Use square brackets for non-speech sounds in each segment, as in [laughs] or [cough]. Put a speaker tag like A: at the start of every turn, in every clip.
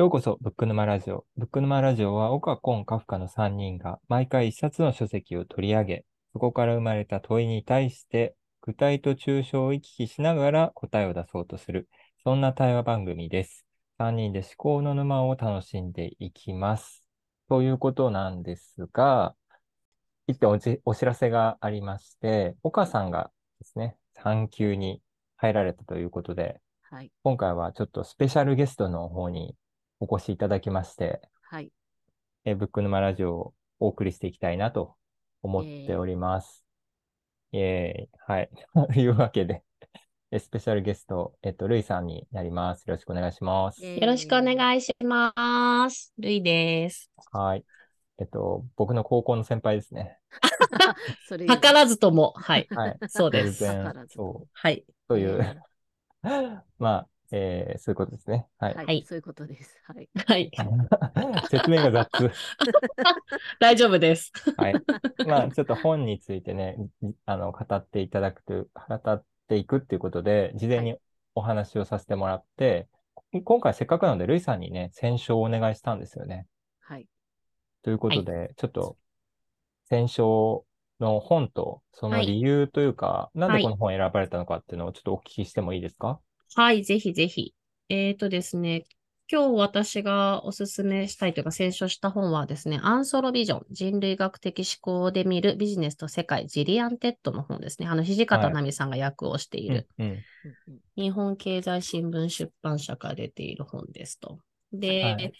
A: ようこそ、ブック沼ラジオ。ブック沼ラジオは、岡、コン、カフカの3人が、毎回一冊の書籍を取り上げ、そこから生まれた問いに対して、具体と抽象を行き来しながら答えを出そうとする、そんな対話番組です。3人で思考の沼を楽しんでいきます。ということなんですが、一点お知らせがありまして、岡さんがですね、産休に入られたということで、
B: はい、
A: 今回はちょっとスペシャルゲストの方にお越しいただきまして、
B: はい。
A: えブック沼ラジオをお送りしていきたいなと思っております。イェーイ。はい。[laughs] というわけで、スペシャルゲスト、えっと、ルイさんになります。よろしくお願いします。
C: よろしくお願いします。ルイです。
A: はい。えっと、僕の高校の先輩ですね。[laughs]
C: 図らずとも、はい。
A: はい。
C: そうです。
A: そう。
C: はい。
A: という、[laughs] まあ、えー、そういうことですね。はい。
B: はい、そういうことです。はい。
C: はい。[laughs]
A: 説明が雑。[laughs]
C: 大丈夫です。
A: はい。まあ、ちょっと本についてね、あの、語っていただくと語っていくっていうことで、事前にお話をさせてもらって、はい、今回せっかくなので、ルイさんにね、選書をお願いしたんですよね。
B: はい。
A: ということで、はい、ちょっと、選書の本と、その理由というか、はい、なんでこの本を選ばれたのかっていうのをちょっとお聞きしてもいいですか？
C: はい、ぜひぜひ。えっ、ー、とですね、今日私がおすすめしたいというか、選書した本はですね、アンソロビジョン、人類学的思考で見るビジネスと世界、ジリアンテッドの本ですね。あの、土方奈美さんが訳をしている、はいうんうん、日本経済新聞出版社から出ている本ですと。で、はい、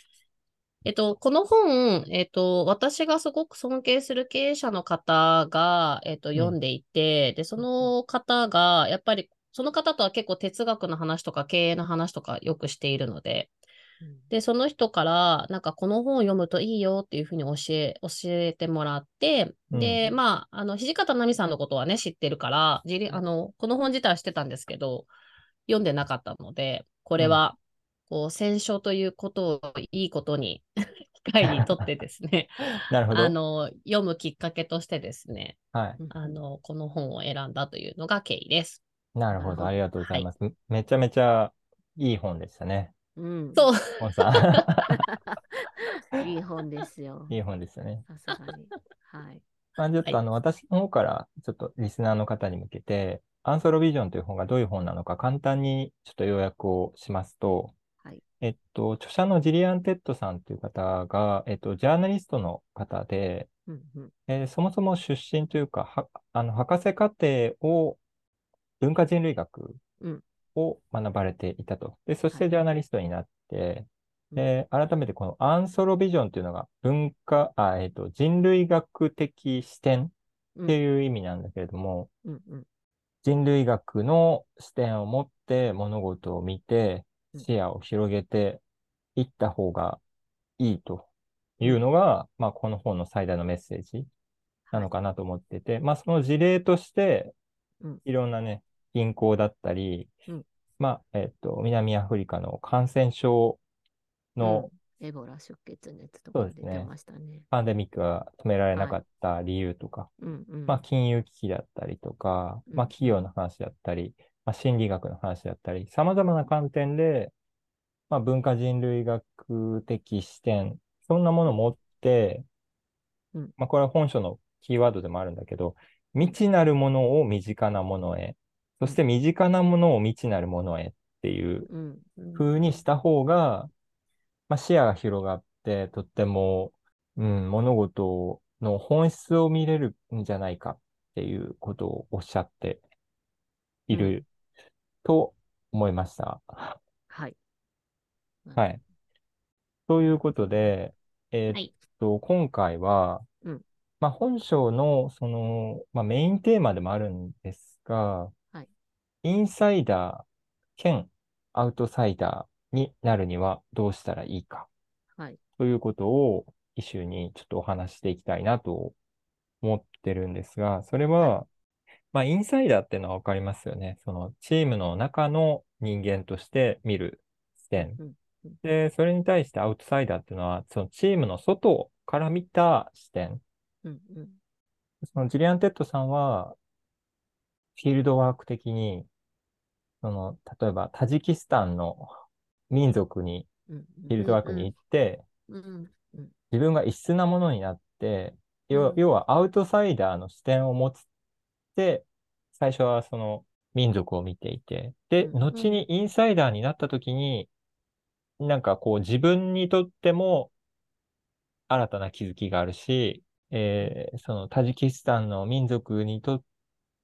C: えっと、この本、えっと、私がすごく尊敬する経営者の方が、えっと、読んでいて、うん、で、その方が、やっぱりその方とは結構哲学の話とか経営の話とかよくしているので、で、その人から、なんかこの本を読むといいよっていうふうに教え、教えてもらって、で、うん、まあ、あの、土方奈美さんのことはね、知ってるから、あの、この本自体は知ってたんですけど、読んでなかったので、これは、こう、戦勝ということをいいことに [laughs] 機会にとってですね [laughs]
A: なるほど。
C: あの、読むきっかけとしてですね、
A: はい。
C: あの、この本を選んだというのが経緯です。
A: なるほど。ありがとうございます。はい、めちゃめちゃいい本でしたね。
B: うん。
C: そう。
A: 本さ
B: ん。[laughs] いい本ですよ。
A: いい本でしたね。
B: さすがに。はい。
A: まあ、ちょっとあの、私の方からちょっとリスナーの方に向けて、アンソロビジョンという本がどういう本なのか簡単にちょっと要約をしますと、
B: はい、
A: えっと、著者のジリアン・テッドさんという方が、えっと、ジャーナリストの方で、
B: うんうん
A: えー、そもそも出身というか、はあの博士課程を文化人類学を学ばれていたと。で、そしてジャーナリストになって、で、改めてこのアンソロビジョンというのが文化、あ、えっ、ー、と、人類学的視点っていう意味なんだけれども、
B: うんうん、
A: 人類学の視点を持って物事を見て、視野を広げていった方がいいというのが、まあ、この本の最大のメッセージなのかなと思ってて、まあ、その事例として、いろんなね、銀行だったり、
B: うん、
A: まあ、えっ、と、南アフリカの感染症の、
B: うん、エボラ出血熱とか出てましたね、ね、
A: パンデミックが止められなかった理由とか、
B: はい。うんうん、
A: まあ、金融危機だったりとか、まあ、企業の話だったり、まあ、心理学の話だったり、様々な観点で、まあ、文化人類学的視点、そんなものを持って、
B: うん、
A: まあ、これは本書のキーワードでもあるんだけど、未知なるものを身近なものへ、そして身近なものを未知なるものへっていう風にした方が、まあ、視野が広がって、とっても、うん、物事の本質を見れるんじゃないかっていうことをおっしゃっていると思いました。
B: はい。
A: はい。ということで、えー、っと、はい、今回は、
B: うん、
A: まあ、本書の、その、まあ、メインテーマでもあるんですが、インサイダー兼アウトサイダーになるにはどうしたらいいか。
B: はい。
A: ということを一緒にちょっとお話していきたいなと思ってるんですが、それは、まあ、インサイダーっていうのはわかりますよね。そのチームの中の人間として見る視点。で、それに対してアウトサイダーっていうのは、そのチームの外から見た視点。
B: うんうん、
A: そのジリアン・テッドさんは、フィールドワーク的に、その、例えばタジキスタンの民族に
B: うん
A: フィールドワークに行って、自分が異質なものになって、要
B: うん。
A: 要はアウトサイダーの視点を持つって、最初はその民族を見ていて、で、
B: うん
A: 後にインサイダーになった時に、なんかこう自分にとっても新たな気づきがあるし、えーそのタジキスタンの民族にと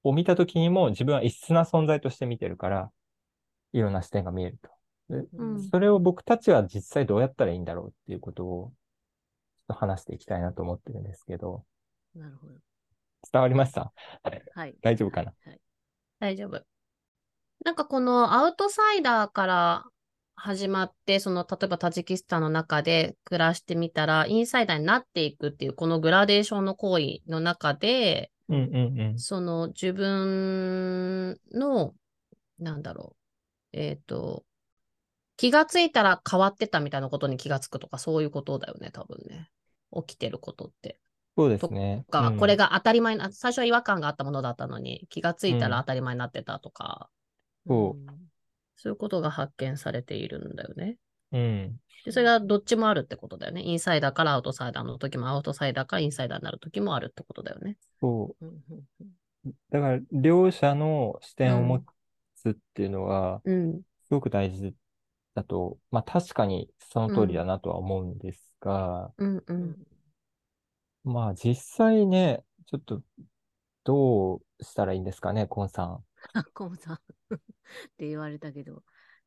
A: を見た時にも自分は異質な存在として見てるから、いろんな視点が見えると。で
B: うん
A: それを僕たちは実際どうやったらいいんだろうっていうことを、ちょっと話していきたいなと思ってるんですけど、
B: なるほど。
A: 伝わりました？
B: はい。
A: 大丈夫かな？
B: はい。
C: 大丈夫。なんかこのアウトサイダーから始まって、その例えばタジキスタンの中で暮らしてみたら、インサイダーになっていくっていうこのグラデーションの行為の中で、
A: うんうんうん。
C: その自分の、なんだろう、えっ、と、気がついたら変わってたみたいなことに気がつくとか、そういうことだよね、多分ね。起きてることって。
A: そうですね。
C: か、
A: うん
C: これが当たり前な、最初は違和感があったものだったのに、気がついたら
A: うん
C: 当たり前になってたとか、
A: そ
B: うん
C: そういうことが発見されているんだよね。
A: うん。
C: でそれがどっちもあるってことだよね。インサイダーからアウトサイダーの時も、アウトサイダーからインサイダーになる時もあるってことだよね。
A: そ
B: うんうんうん
A: う。だから、両者の視点を持つっていうのは、
C: うん。
A: すごく大事だと、まあ確かにその通りだなとは思うんですが、
C: うんう。
B: うんん
A: まあ実際ね、ちょっとどうしたらいいんですかね、コンさん。
B: あ、[laughs] コムさん [laughs] って言われたけど、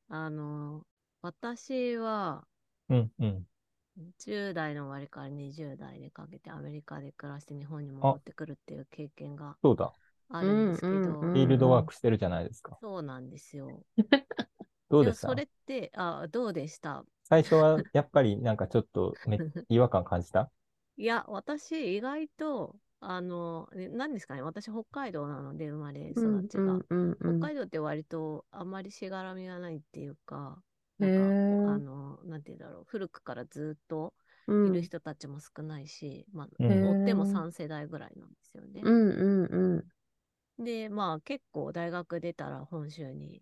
B: あの、私は
A: うんうん。
B: 10代の終わりから20代にかけてアメリカで暮らして日本に戻ってくるっていう経験が
A: そうだ。
B: あるんですけど、
C: うんうんうん
A: フィールドワークしてるじゃないですか。
B: そうなんですよ。[laughs]
A: どうでした？
B: もそれって、あ、どうでした？
A: 最初はやっぱりなんかちょっとめ [laughs] 違和感感じた？
B: いや、私、意外と、あの、ね何ですかね、私、北海道なので、生まれ育ちが。
C: うんうん
B: 北海道って割とあんまりしがらみがないっていうか、
C: へ
B: なんか、
C: ー。
B: あの、なんて言うんだろう、古くからずっと
C: うん。
B: いる人たちも少ないし、まあ、
A: うん。
C: へー
B: 追っても3世代ぐらいなんですよね。
C: うんうんうん。
B: で、まあ、結構大学出たら本州に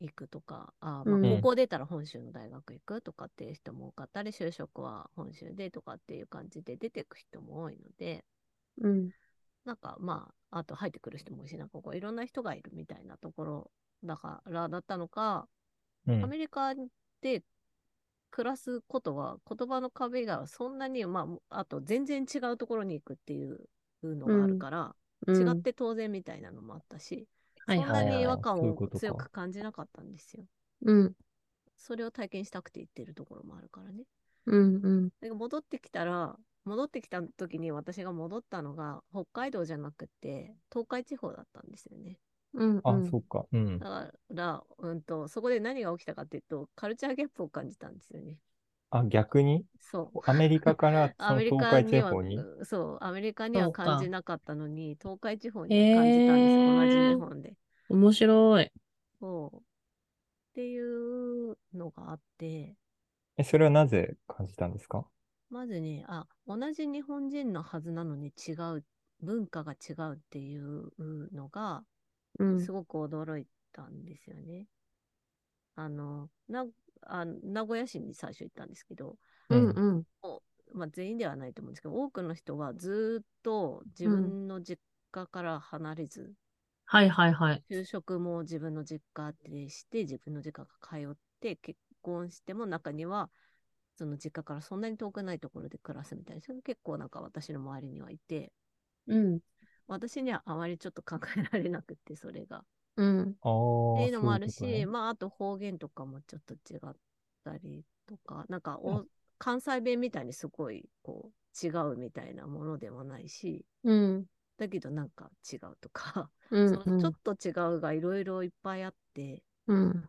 B: 行くとか、あ
C: うん。
B: まあ、高校出たら本州の大学行くとかっていう人も多かったり、就職は本州でとかっていう感じで出てく人も多いので、
C: うん。
B: なんかまあ、あと入ってくる人も多いし、なんかこういろんな人がいるみたいなところだからだったのか、
A: うん
B: アメリカで暮らすことは言葉の壁がそんなに、まあ、あと全然違うところに行くっていうのがあるから、
C: うん。
B: 違って当然みたいなのもあったし、
C: はい
B: そんなに違和感を強く感じなかったんですよ。
C: うん
B: それを体験したくて行ってるところもあるからね。
C: うんうん
B: で戻ってきたら、戻ってきた時に私が戻ったのが北海道じゃなくて東海地方だったんですよね。
C: うん
A: あ、そうか。うん
B: だ。から、うんと、そこで何が起きたかっていうと、カルチャーギャップを感じたんですよね。
A: あ、逆に？
B: そう。
A: アメリカからそ [laughs]
B: アメリ
A: の東
B: カには
A: 海地方に？
B: うんそう、アメリカには感じなかったのに、東海地方には感じたんです、
C: へー
B: 同じ日本で。
C: 面白い。
B: そう。っていうのがあって、
A: え、それはなぜ感じたんですか？
B: まずね、あ、同じ日本人のはずなのに違う、文化が違うっていうのが、
C: うん
B: すごく驚いたんですよね。あの、なあ名古屋市に最初行ったんですけど、
C: うんうん
B: まあ、全員ではないと思うんですけど、多くの人はずっと自分の実家から離れず、
C: はいはいはい。
B: 就職も自分の実家でして、自分の実家が通って、結婚しても中には、その実家からそんなに遠くないところで暮らすみたいな人が結構なんか私の周りにはいて、
C: うん
B: 私にはあまりちょっと考えられなくて、それが。
C: うん。
B: っていうのもあるし、
A: そういうこ
B: まあ、あと方言とかもちょっと違ったりとか、なんかお、関西弁みたいにすごいこう違うみたいなものでもないし、
C: うん。
B: だけどなんか違うとか、
C: うん [laughs]
B: そのちょっと違うがいろいろいっぱいあって、
C: うん。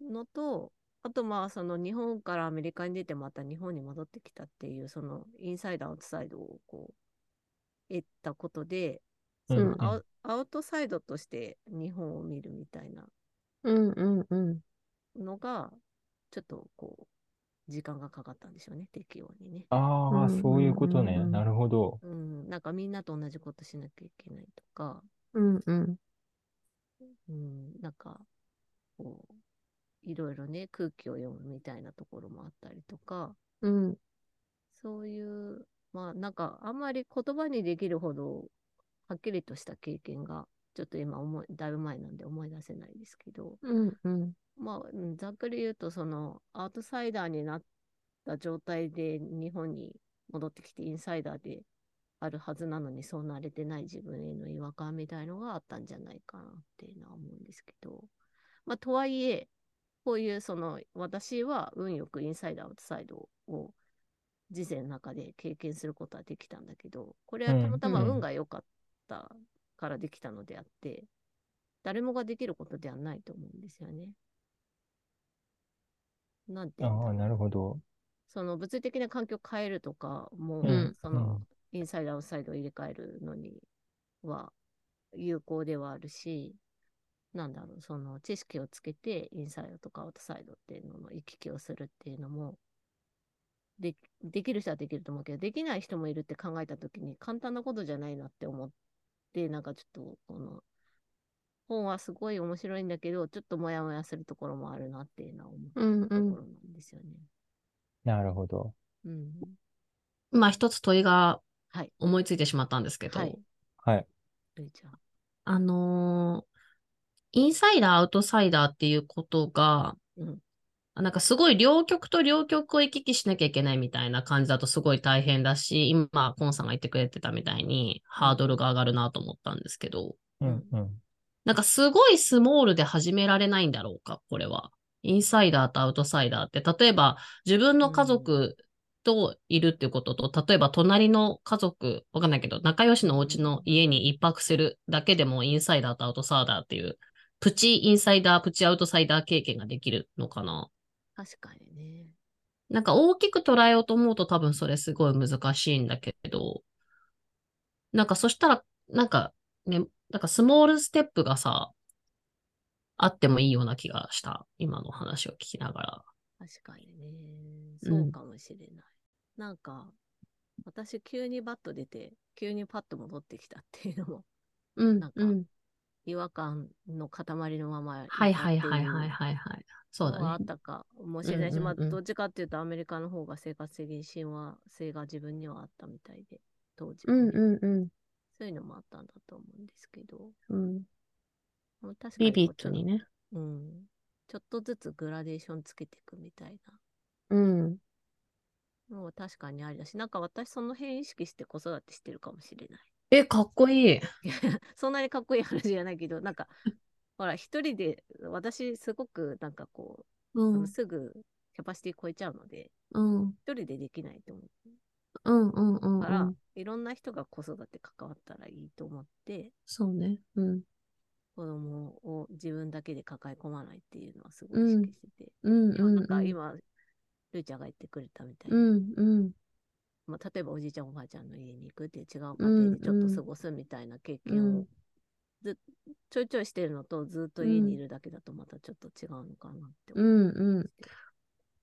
B: のと、あとまあその日本からアメリカに出てまた日本に戻ってきたっていうそのインサイドアウトサイドをこう得たことで、そ
A: うん。
B: のアウ,、アウトサイドとして日本を見るみたいな
C: うんうんうん。
B: のが、ちょっとこう、時間がかかったんでしょうね、適応にね。
A: ああ、
C: うん。
A: そういうことね。なるほど。
B: うん、なんかみんなと同じことしなきゃいけないとか、
C: うんうん。
B: うん、なんか、こう、いろいろね、空気を読むみたいなところもあったりとか、
C: うん。
B: そういう、まあなんかあんまり言葉にできるほどはっきりとした経験が、ちょっと今思い、だいぶ前なんで思い出せないですけど、
C: うん。うん。
B: まあうんざっくり言うと、そのアウトサイダーになった状態で日本に戻ってきてインサイダーであるはずなのにそうなれてない自分への違和感みたいのがあったんじゃないかなっていうのは思うんですけど、まあとはいえ、こういうその私は運よくインサイダーアウトサイドを人生の中で経験することはできたんだけど、これはたまたま
A: うん
B: 運が良かったからできたのであって、誰もができることではないと思うんですよね。なんて
A: ああ、なるほど。
B: その物理的な環境を変えるとか、もう、
C: うん
B: その、インサイド、アウトサイドを入れ替えるのには有効ではあるし、なんだろう、その知識をつけて、インサイドとかアウトサイドっていうのの行き来をするっていうのも、でできる人はできると思うけど、できない人もいるって考えたときに、簡単なことじゃないなって思って、なんかちょっと、この、本はすごい面白いんだけど、ちょっとモヤモヤするところもあるなっていうのは思った
C: うん。うん
B: ところ。なんですよね。
A: なるほど。
B: うん。
C: 今一つ問いが
B: はい。
C: 思いついてしまったんですけど、
B: はい。
A: はい。
B: ルイちゃん。
C: あのーインサイダー、アウトサイダーっていうことが、
B: うん。
C: なんかすごい両極と両極を行き来しなきゃいけないみたいな感じだとすごい大変だし、今、コンさんが言ってくれてたみたいにハードルが上がるなと思ったんですけど、
A: うんうん。
C: なんかすごいスモールで始められないんだろうか、これは。インサイダーとアウトサイダーって、例えば自分の家族といるっていうことと、例えば隣の家族、わかんないけど、仲良しのお家の家に一泊するだけでもインサイダーとアウトサイダーっていう、プチインサイダー、プチアウトサイダー経験ができるのかな。
B: 確かにね。
C: なんか大きく捉えようと思うと多分それすごい難しいんだけど、なんかそしたら、なんかね、なんかスモールステップがさ、あってもいいような気がした。今の話を聞きながら。
B: 確かにね。
C: うん
B: そうかもしれない。なんか、私急にバッと出て、急にパッと戻ってきたっていうのも、
C: うん
B: なんか
C: うん。
B: 違和感の塊のまま
C: はいはいはいはいはいはい。そうだ
B: のがあ
C: ね
B: っ。たかもしれないし、まあ、どっちかっていうとアメリカの方が生活的に親和性が自分にはあったみたいで、当時
C: うんうんうん
B: そういうのもあったんだと思うんですけど、
C: うん。
B: まあ確かに
C: ビビットにね。
B: うん。ちょっとずつグラデーションつけていくみたい
C: うん。
B: なのは確かにありだし、なんか私その辺意識して子育てしてるかもしれない。
C: え、かっこいい。
B: そんなにかっこいい話じゃないけど、なんか、ほら、一人で、私すごくなんかこう、
C: うん。
B: すぐキャパシティ超えちゃうので、
C: うん。
B: 一人でできないと思う。
C: うんうんうん
B: だから、
C: うん。
B: いろんな人が子育て関わったらいいと思って、
C: そうね。うん。
B: 子供を自分だけで抱え込まないっていうのはすごい意識してて、
C: うん
B: でもなん
C: うん。
B: か今、ルーちゃんが言ってくれたみたいに、
C: うんうん。
B: まあ、例えばおじいちゃんおばあちゃんの家に行くっていう違う家庭でちょっと過ごすみたいな経験を
C: うん
B: ずちょいちょいしてるのとずっと家にいるだけだとまたちょっと違うのかなって
C: う
B: 思
C: んうん。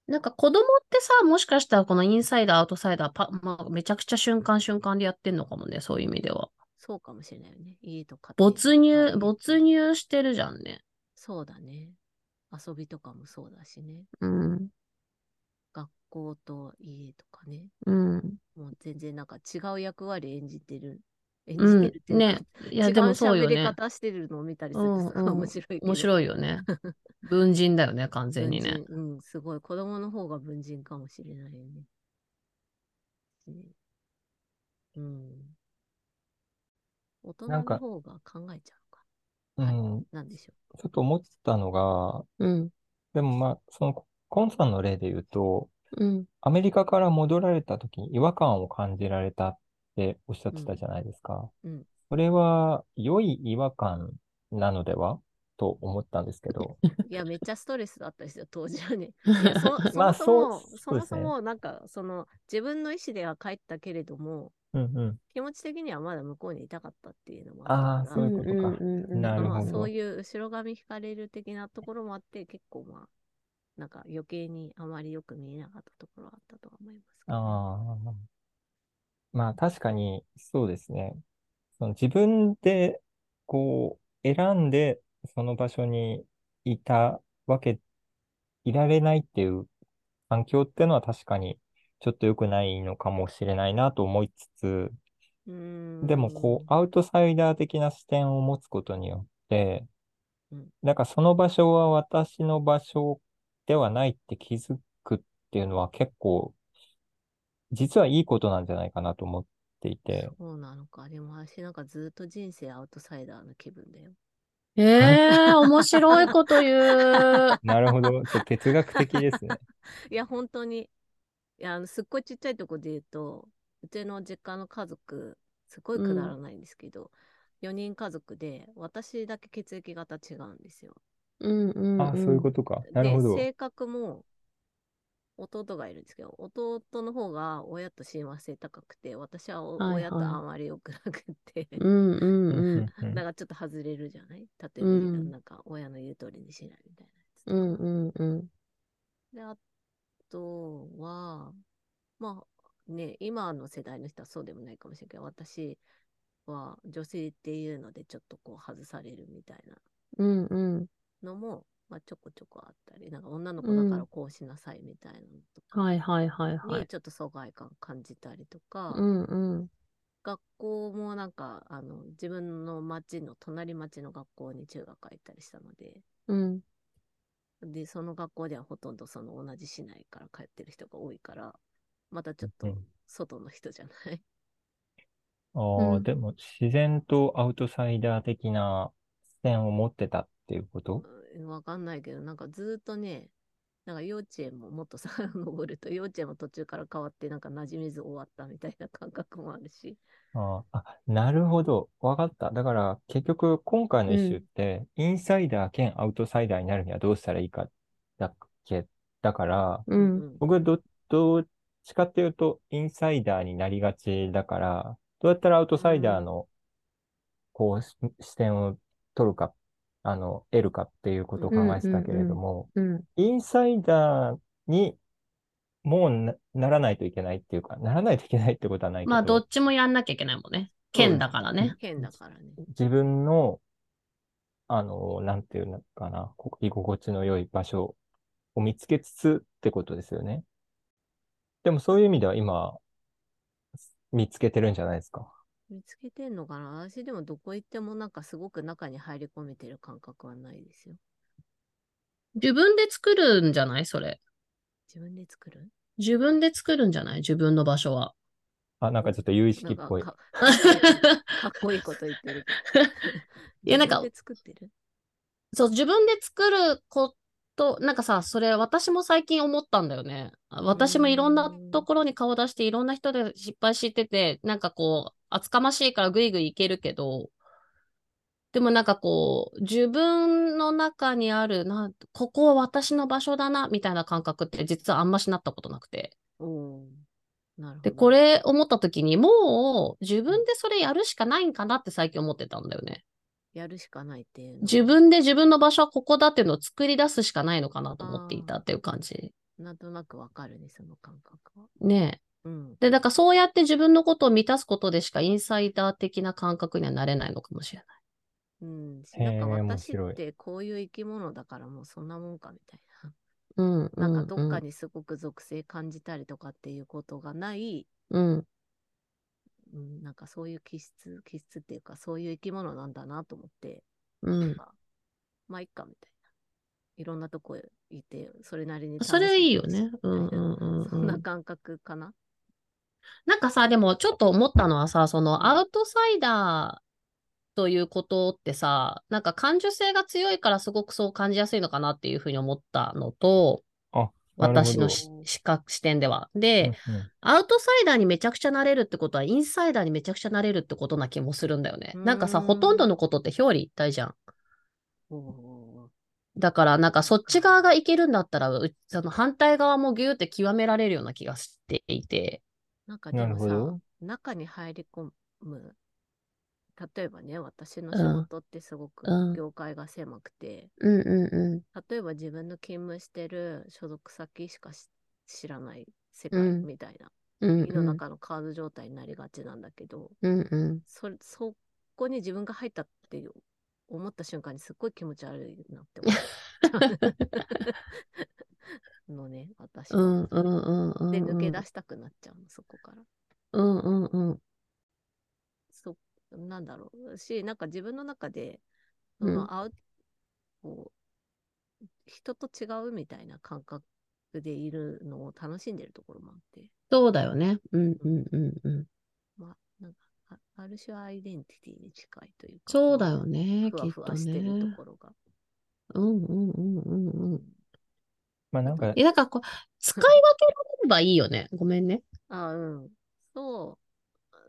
C: なんか子供ってさ、もしかしたらこのインサイダー、アウトサイダー、パまあ、めちゃくちゃ瞬間瞬間でやってんのかもね、そういう意味では。
B: そうかもしれないよね。家と家庭
C: 没入、没入してるじゃんね。
B: そうだね。遊びとかもそうだしね。
C: うん。
B: 学校と家とかね。
C: うん。
B: もう全然なんか違う役割演じてる。演じ
C: うん
B: てるっていうか、
C: ね。いや、でもそうよ
B: 違う喋り
C: ね。
B: 方してるのを見たりする
C: うん
B: とすごい面白い。
C: 面白いよね。文人だよね、完全にね。
B: うん、すごい。子供の方が文人かもしれないよね。ねうん。大人
A: なんか
B: の方が考えちゃうか。はい
A: うん。
B: なんでしょ
A: ちょっと思ってたのが、
C: うん。
A: でもまあ、その、コンさんの例で言うと、
C: うん。
A: アメリカから戻られた時に違和感を感じられたっておっしゃってたじゃないですか。
B: うん
A: それは良い違和感なのでは？と思ったんですけど。
B: う。[laughs] いや、めっちゃストレスだったですよ、当時はね。[laughs] [laughs] そもそも、
A: そう
B: そも
A: そ
B: も、なんか、その、自分の意思では帰ったけれども、
A: うんうん。
B: 気持ち的にはまだ向こうにいたかったっていうのも
A: ああ、そういうことか。なる
B: まあ、
A: ほど。
B: そういう後ろ髪引かれる的なところもあって、結構まあ、なんか余計にあまりよく見えなかったところはあったとは思いますけど。
A: ああ。まあ確かにそうですね。その自分でこう選んでその場所にいたわけいられないっていう環境っていうのは確かにちょっと良くないのかもしれないなと思いつつ、
B: うーん。
A: でもこう、アウトサイダー的な視点を持つことによって
B: うん、
A: なんかその場所は私の場所ではないって気づくっていうのは結構、実はいいことなんじゃないかなと思っていて、
B: そうなのか。でも私なんかずっと人生アウトサイダーの気分だよ。
C: ええ面白いこと言う。[laughs]
A: なるほど、ちょっと哲学的ですね。[laughs]
B: いや、本当に。いや、あのすっごいちっちゃいとこで言うと、うちの実家の家族、すごいくだらないんですけど、4人家族で、私だけ血液型違うんですよ。
C: うんうん、うん。
A: あ、そういうことか。なるほど。
B: で、性格も、弟がいるんですけど、弟の方が親と親和性高くて、私は親とあまり良くなくて、
C: うん [laughs]
B: からちょっと外れるじゃない？例えば、
C: うん
B: なんか親の言う通りにしないみたいなやつ。
C: うんうんうん。
B: で、あとは、まあね、今の世代の人はそうでもないかもしれないけど、私は女性っていうのでちょっとこう外されるみたいな
C: うんうん。
B: のも、まあ、ちょこちょこあったり、なんか女の子だからこうしなさいみたいなのとか
C: はいはいはいはい。
B: にちょっと疎外感感じたりとか、
C: うんうん。
B: 学校もなんかあの自分の町の隣町の学校に中学入ったりしたので、
C: うん。
B: で、その学校ではほとんどその同じ市内から帰ってる人が多いから、またちょっと
A: うん
B: 外の人じゃない。[laughs]
A: ああ、
C: うん
A: でも自然とアウトサイダー的な視点を持ってたっていうこと？
B: うんわかんないけど、なんかずーっとね、なんか幼稚園ももっと遡 [laughs] ると、幼稚園も途中から変わって、なんか馴染めず終わったみたいな感覚もあるし。
A: ああ、あなるほど。わかった。だから結局今回のイシューって、インサイダー兼アウトサイダーになるにはどうしたらいいかだっけだから、
C: う。
B: うんん
A: 僕はど、どっちかっていうと、インサイダーになりがちだから、どうやったらアウトサイダーの、こう、し視点を取るか、あの、得るかっていうことを考えてたけれども、
C: うん。
A: インサイダーにもうなならないといけないっていうか、ならないといけないってことはないけ
C: まあ、ど
A: ど
C: っ、ちもやんなきゃいけないもんね。県だからね。
B: 変だからね。
A: 自分の、あの、なんていうのかな、こ居心地の良い場所を見つけつつってことですよね。でもそういう意味では今、見つけてるんじゃないですか。
B: 見つけてんのかな？私でもどこ行ってもなんかすごく中に入り込めてる感覚はないですよ。
C: 自分で作るんじゃない？それ。
B: 自分で作る？
C: 自分で作るんじゃない？自分の場所は。
A: あ、なんかちょっと有意識っぽい。
B: かかっこいいかっこいいこと言ってる。
C: いやなんか
B: 自分で作ってる？
C: そう、自分で作ること、なんかさ、それ私も最近思ったんだよね。私もいろんなところに顔出していろんな人で失敗してて、なんかこう、厚かましいからぐいぐいいけるけど、でもなんかこう、自分の中にある、な、ここは私の場所だな、みたいな感覚って実はあんましなったことなくて。
B: なるほど。
C: で、これ思った時に、もう自分でそれやるしかないんかなって最近思ってたんだよね。
B: やるしかないっていう
C: 自分で自分の場所はここだっていうのを作り出すしかないのかなと思っていたっていう感じ。
B: なんとなくわかるね、その感覚は。
C: ねえ。
B: うん。
C: で、だからそうやって自分のことを満たすことでしかインサイダー的な感覚にはなれないのかもしれない。
B: うん、なんか
A: 面
B: 私ってこういう生き物だからもうそんなもんかみたい
C: うん。
B: な。なんかどっか
C: に。
B: にすごく属性感じたりとかっていうことがない、
C: うん。
B: うん、なんかそういう気質、気質っていうかそういう生き物なんだなと思って、
C: うん。
B: まあいっかみたいな。いろんなとこいて、それなりに楽し
C: それいいよね。うんうんうんうん。[laughs]
B: そんな感覚かな。
C: なんかさ、でもちょっと思ったのはさ、そのアウトサイダーということってさ、なんか感受性が強いからすごくそう感じやすいのかなっていうふうに思ったのと、私のし視覚視点では。で、
A: うんうん
C: アウトサイダーにめちゃくちゃなれるってことは、インサイダーにめちゃくちゃなれるってことな気もするんだよね。なんかさ、ほとんどのことって表裏一体じゃん。だから、なんかそっち側がいけるんだったら、うその反対側もギューって極められるような気がしていて。
B: なんかで
A: なる
B: もさ中に入り込む、例えばね、私の
C: うん。
B: 仕事ってすごく
C: うん。
B: 業界が狭くて、
C: うんうんう
B: 例えば自分の勤務してる所属先しかし知らない世界
C: うん。
B: みたいな、
C: ん。うん。
B: 胃の中のカード状態になりがちなんだけど、
C: うんうん。
B: そそこに自分が入ったって思った瞬間にすっごい気持ち悪いなって思う。[laughs] のね、私
C: う
B: は。
C: んうんうんうん。
B: で、抜け出したくなっちゃうの、そこから。
C: うんうんうん。
B: そ、なんだろう。し、なんか自分の中で、そ
C: うん
B: の、アウこう、人と違うみたいな感覚でいるのを楽しんでるところもあって、
C: そうだよね。うんうんうんうん。
B: まあ、なんか、あある種アイデンティティに近いというか、
C: そうだよね、
B: ふわふわしてる
C: ね
B: と。ころが。
C: うんうんうんうんうん。
A: まあなんか
C: い、や、だからこう、使い分けられればいいよね。ごめんね。
B: あうん。そ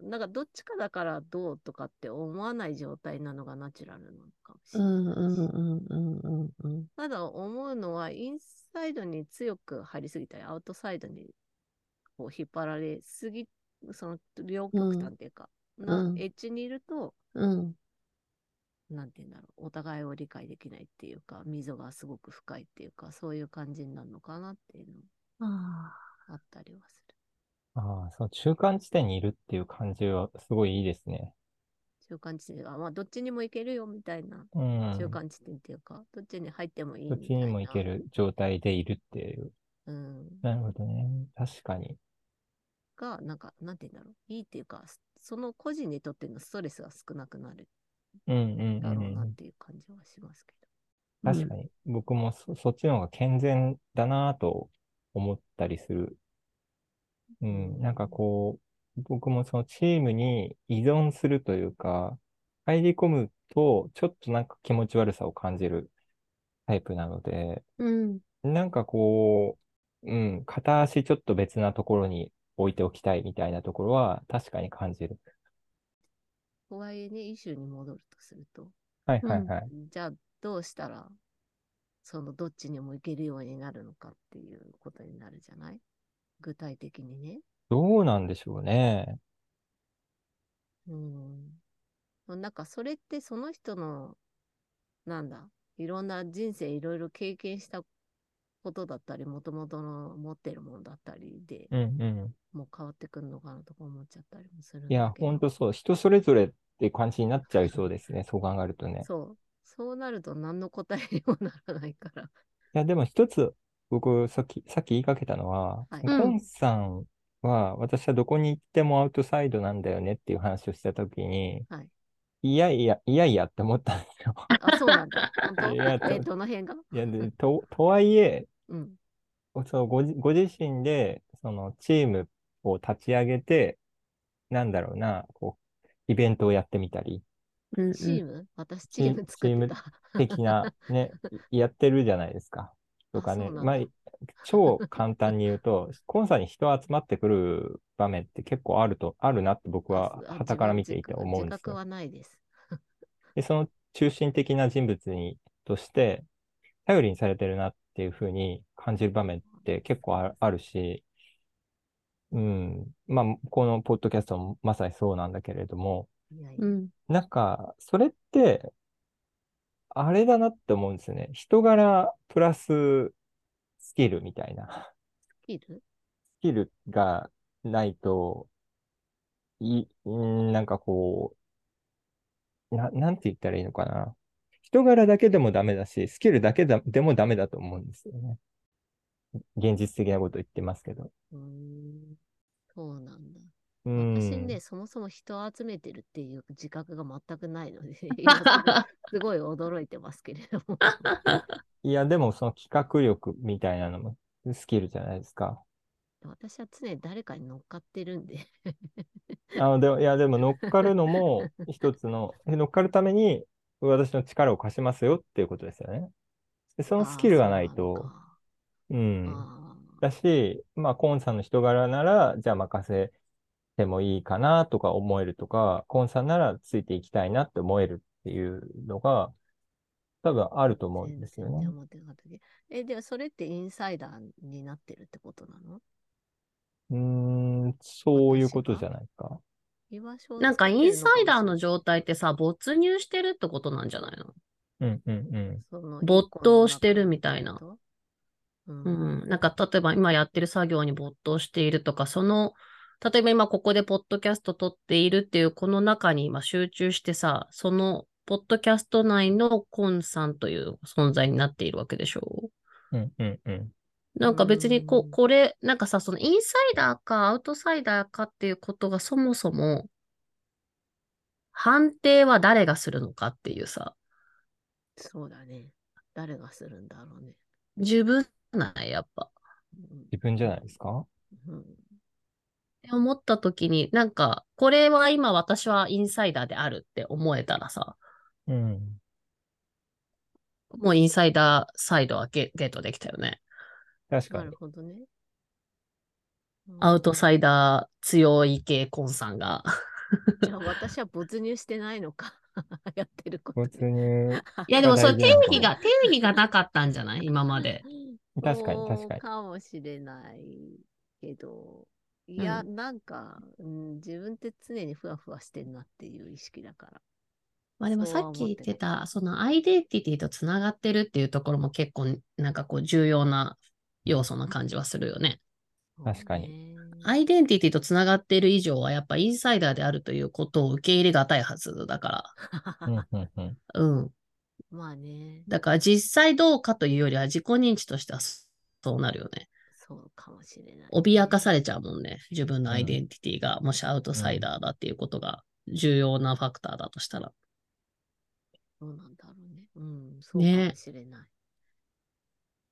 B: う。なんかどっちかだからどうとかって思わない状態なのがナチュラルなのかもし
C: う
B: れない。
C: んうんうんうんうんうん。
B: ただ思うのは、インサイドに強く入りすぎたり、アウトサイドにこう引っ張られすぎ、その両極端っていうか、な
C: うん
B: エッジにいると、
C: うん。
B: なんて言うんだろう、お互いを理解できないっていうか、溝がすごく深いっていうか、そういう感じになるのかなっていうの
C: あ
B: あったりはする。
A: ああ、その中間地点にいるっていう感じはすごいいいですね。
B: 中間地点が、まあ、どっちにも行けるよみたいな、
A: うん。
B: 中間地点っていうか、どっちに入ってもいい
A: どっち
B: みたいな。
A: にも行け。る状態でいるっていう。
B: うん。
A: なるほどね。確かに。
B: が、なんか、なんて言うんだろう。いいっていうか、その個人にとってのストレスが少なくなるだろう
A: う
B: なんっていう感じはしますけ
C: あ。
A: 確かに。僕もそそっちの方が健全だなと思ったりする。うん。なんかこう、僕もそのチームに依存するというか、入り込むと、ちょっとなんか気持ち悪さを感じるタイプなので、
C: うん。
A: なんかこう、うん、片足ちょっと別なところに置いておきたいみたいなところは確かに感じる。
B: ど。とはいえね、イシューに戻るとすると、
A: はいはいはい。
B: じゃあ、どうしたら、そのどっちにも行けるようになるのかっていうことになるじゃない？具体的にね。
A: どうなんでしょうね。
B: うん。なんかそれってその人の、なんだ、いろんな人生いろいろ経験したことだったり、もともとの持ってるものだったりで、
A: うんうん。
B: もう変わってくるのかなとか思っちゃったりもするん
A: いや。ほんとそう。人それぞれって感じになっちゃいそうですね。そう考えるとね。
B: そう。そうなると何の答えにもならないから。
A: いや、でも一つ、僕、さっき、さっき言いかけたのは、
B: はい
C: うん
A: コンさんは、私はどこに行ってもアウトサイドなんだよねっていう話をしたときに、
B: はい。
A: いやいや、いやいやって思ったんですよ。
B: あ、そうなんだ。本当？[laughs] え、どの辺が？
A: いや、で、と、とはいえ、
B: うん。
A: そう、ごじ、ご自身で、その、チームを立ち上げて、なんだろうな、こう、イベントをやってみたり、
C: うんうん
B: チーム？私チーム作ってた。
A: 的な、ね、[laughs] やってるじゃないですか。とかね、まあ、超簡単に言うと、コンサに人集まってくる場面って結構あると、あるなって僕は
B: あ
A: 傍から見ていて思うんですよ。
B: 自覚はないです。
A: で、その中心的な人物に、として、頼りにされてるなっていうふうに感じる場面って結構ああるし、うん。まあ、このポッドキャストもまさにそうなんだけれども。なんか、それって、あれだなって思うんですよね。人柄プラススキルみたいな。
B: スキル？
A: スキルがないと、い、んなんかこう、な、なんて言ったらいいのかな。人柄だけでもダメだし、スキルだけだでもダメだと思うんですよね。現実的なこと言ってますけど。
B: そうなんだ。
A: うん。
B: 私ね、そもそも人を集めてるっていう自覚が全くないので、[laughs] 今 [laughs] すごい驚いてますけれども。[laughs]
A: いや、でもその企画力みたいなのもスキルじゃないですか。
B: 私は常に誰かに乗っかってるんで。
A: あの、でも、いや、でも乗っかるのも一つの、で乗っかるために私の力を貸しますよっていうことですよね。でそのスキルがないと、
B: う
A: ん。だし、まあ、コンさんの人柄なら、じゃあ任せてもいいかなとか思えるとか、コンさんならついていきたいなって思えるっていうのが、多分あると思うんですよね。
B: え、でもそれってインサイダーになってるってことなの？
A: うーん、そういうことじゃないか。
C: なんかインサイダーの状態ってさ、没入してるってことなんじゃないの？
A: うんうんうん。
C: 没頭してるみたいなう
B: うん
C: ん。なんか例えば今やってる作業に没頭しているとか、その、例えば今ここでポッドキャスト撮っているっていうこの中に今集中してさ、そのポッドキャスト内のコンさんという存在になっているわけでしょ？
A: うんうんうん。
C: なんか別にこ
B: うん
C: これ、なんかさ、そのインサイダーかアウトサイダーかっていうことがそもそも、判定は誰がするのかっていうさ、
B: そうだね。誰がするんだろうね。
C: 自分ない、やっぱ。
B: うん
A: 自分じゃないですか？
B: うん
C: って思った時に、なんか、これは今私はインサイダーであるって思えたらさ、
A: うん。
C: もうインサイダーサイドはゲゲットできたよね。
B: な
A: 確かに
B: る。ほどね。
C: アウトサ
B: イ
C: イダー強い系コンさんが。
B: じゃあ私は没入してないのか。[laughs] やってることに。
A: 没入。
C: いやでもそれ定義が、定義がなかったんじゃない？今まで。
A: 確かに確かに
B: かもしれないけど、いや、
C: う
B: なんか、うん、自分って常にふわふわしてんなっていう意識だから。
C: まあでもさっき言っ
B: て
C: た、そのアイデンティティとつながってるっていうところも結構なんかこう重要な要素な感じはするよね。
A: 確かに
C: アイデンティティとつながっている以上はやっぱインサイダーであるということを受け入れがたいはずだか
A: うんうんうん。
C: ら。うん。
B: まあね、
C: だから実際どうかというよりは自己認知としてはそうなるよね。
B: そうかもしれない。
C: 脅かされちゃうもんね。自分のアイデンティティが、もしアウトサイダーだっていうことが重要なファクターだとしたら。
B: どうなんだろうね。うん、そうか
C: ね
B: もしれない。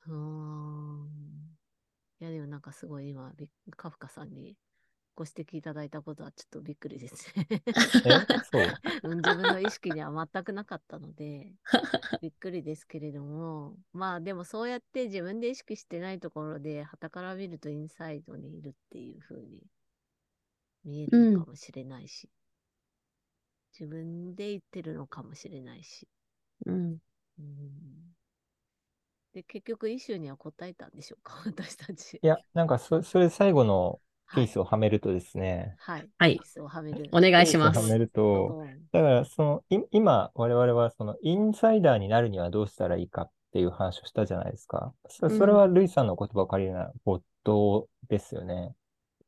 B: うーん。いや、でもなんかすごい今、びカフカさんにご指摘いただいたことはちょっとびっくりです [laughs] ね。[laughs] 自分の意識には全くなかったので、[laughs] びっくりですけれども、まあでもそうやって自分で意識してないところで、傍から見るとインサイドにいるっていう風に見えるのかもしれないし、自分で言ってるのかもしれないし。
C: うん。
B: うんで、結局、イシューには答えたんでしょうか、私たち。
A: いや、なんかそ、それ最後の
B: はい
A: ピースをはめるとですね、
B: はい。
C: はい。お願いします
A: はめる
B: ド
A: と、だからその、い今、我々はその、インサイダーになるにはどうしたらいいかっていう話をしたじゃないですか。そそれはルイさんの言葉を借りるなら、没頭ですよね。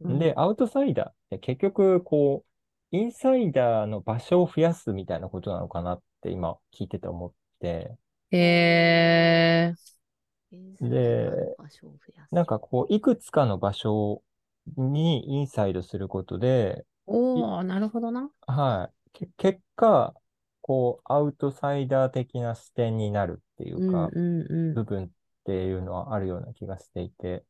B: うん
A: で、アウトサイダーって結局、こう、インサイダーの場所を増やすみたいなことなのかなって今聞いてて思って、
C: へー。
B: インサイダーの場所を増やす
A: なんかこう、いくつかの場所にインサイドすることで、
C: おー、なるほどな。
A: はい。け結果、こう、アウトサイダー的な視点になるっていうか、
C: うんうん
A: 部分っていうのはあるような気がしていて、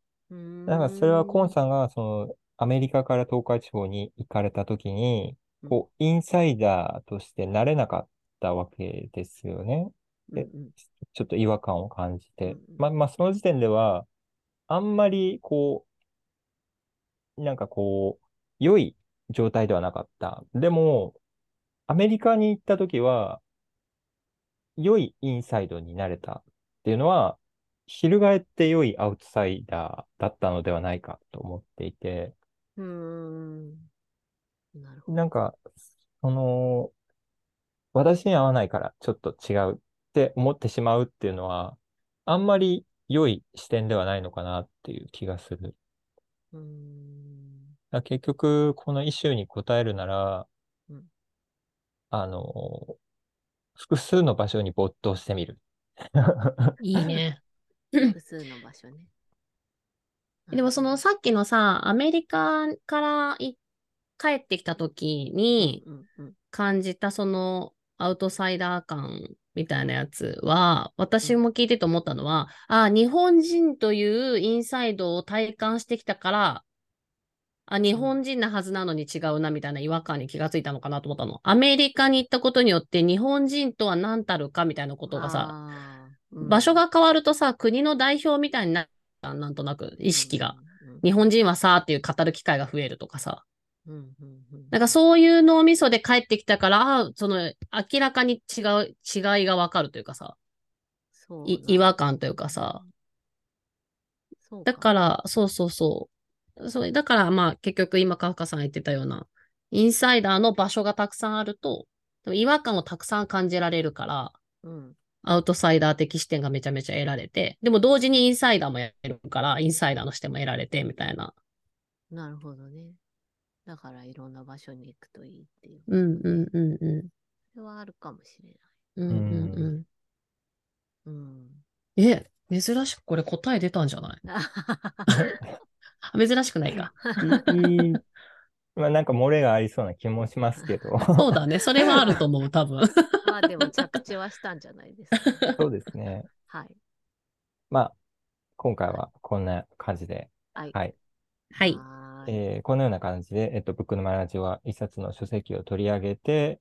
A: だからそれはコンさんが、その、アメリカから東海地方に行かれたときに、こう、インサイダーとしてなれなかったわけですよね。でちょっと違和感を感じて。ま、まあ、その時点では、あんまり、こう、なんかこう、良い状態ではなかった。でも、アメリカに行った時は、良いインサイドになれたっていうのは、翻って良いアウトサイダーだったのではないかと思っていて、
B: うーん。なるほど。
A: なんか、その、私に合わないからちょっと違うって思ってしまうっていうのは、あんまり良い視点ではないのかなっていう気がする。
B: うーん。
A: だ結局、このイシューに答えるなら、
B: うん
A: あの、複数の場所に没頭してみる。[laughs]
C: いいね。
B: 複数の場所ね。
C: でもそのさっきのさ、アメリカからい帰ってきた時に感じたそのアウトサイダー感みたいなやつは、私も聞いてて思ったのは、あ、日本人というインサイドを体感してきたから、あ、日本人なはずなのに違うなみたいな違和感に気がついたのかなと思ったの。アメリカに行ったことによって日本人とは何たるかみたいなことがさ、
B: うん
C: 場所が変わるとさ、国の代表みたいになったなんとなく意識が。。
B: うん
C: 日本人はさーっていう語る機会が増えるとかさ。
B: うんうんうん
C: なんかそういう脳みそで帰ってきたから、その明らかに違う、違いがわかるというかさ、
B: そう
C: い
B: だ
C: 違和感というかさ。
B: そう
C: だから、そうそうそう。そうだからまあ結局今カフカさんが言ってたような、インサイダーの場所がたくさんあると、違和感をたくさん感じられるから、
B: うん
C: アウトサイダー的視点がめちゃめちゃ得られて、でも同時にインサイダーもやるから、インサイダーの視点も得られて、みたいな。
B: なるほどね。だからいろんな場所に行くといいっていう。
C: うんうんうんうん。
B: それはあるかもしれない。
C: うんうんうん。
B: うん。
C: え、珍しくこれ答え出たんじゃない？[laughs] 珍しくないか。[laughs]
A: まあなんか漏れがありそうな気もしますけど。[laughs]
C: そうだね。それはあると思う、多分。
B: まあでも着地はしたんじゃないですか。
A: そうですね。
B: はい。
A: まあ、今回はこんな感じで、
B: はい。
A: はい。
C: はい。
B: はーい
A: えーこのような感じで、えっと、ブックのマラジオは一冊の書籍を取り上げて、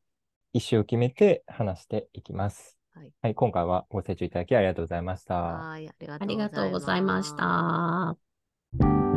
A: 一周を決めて話していきます。
B: はい。
A: はい、今回はご清聴いただきありがとうございました。
B: はーい。ありがとう
C: ございました。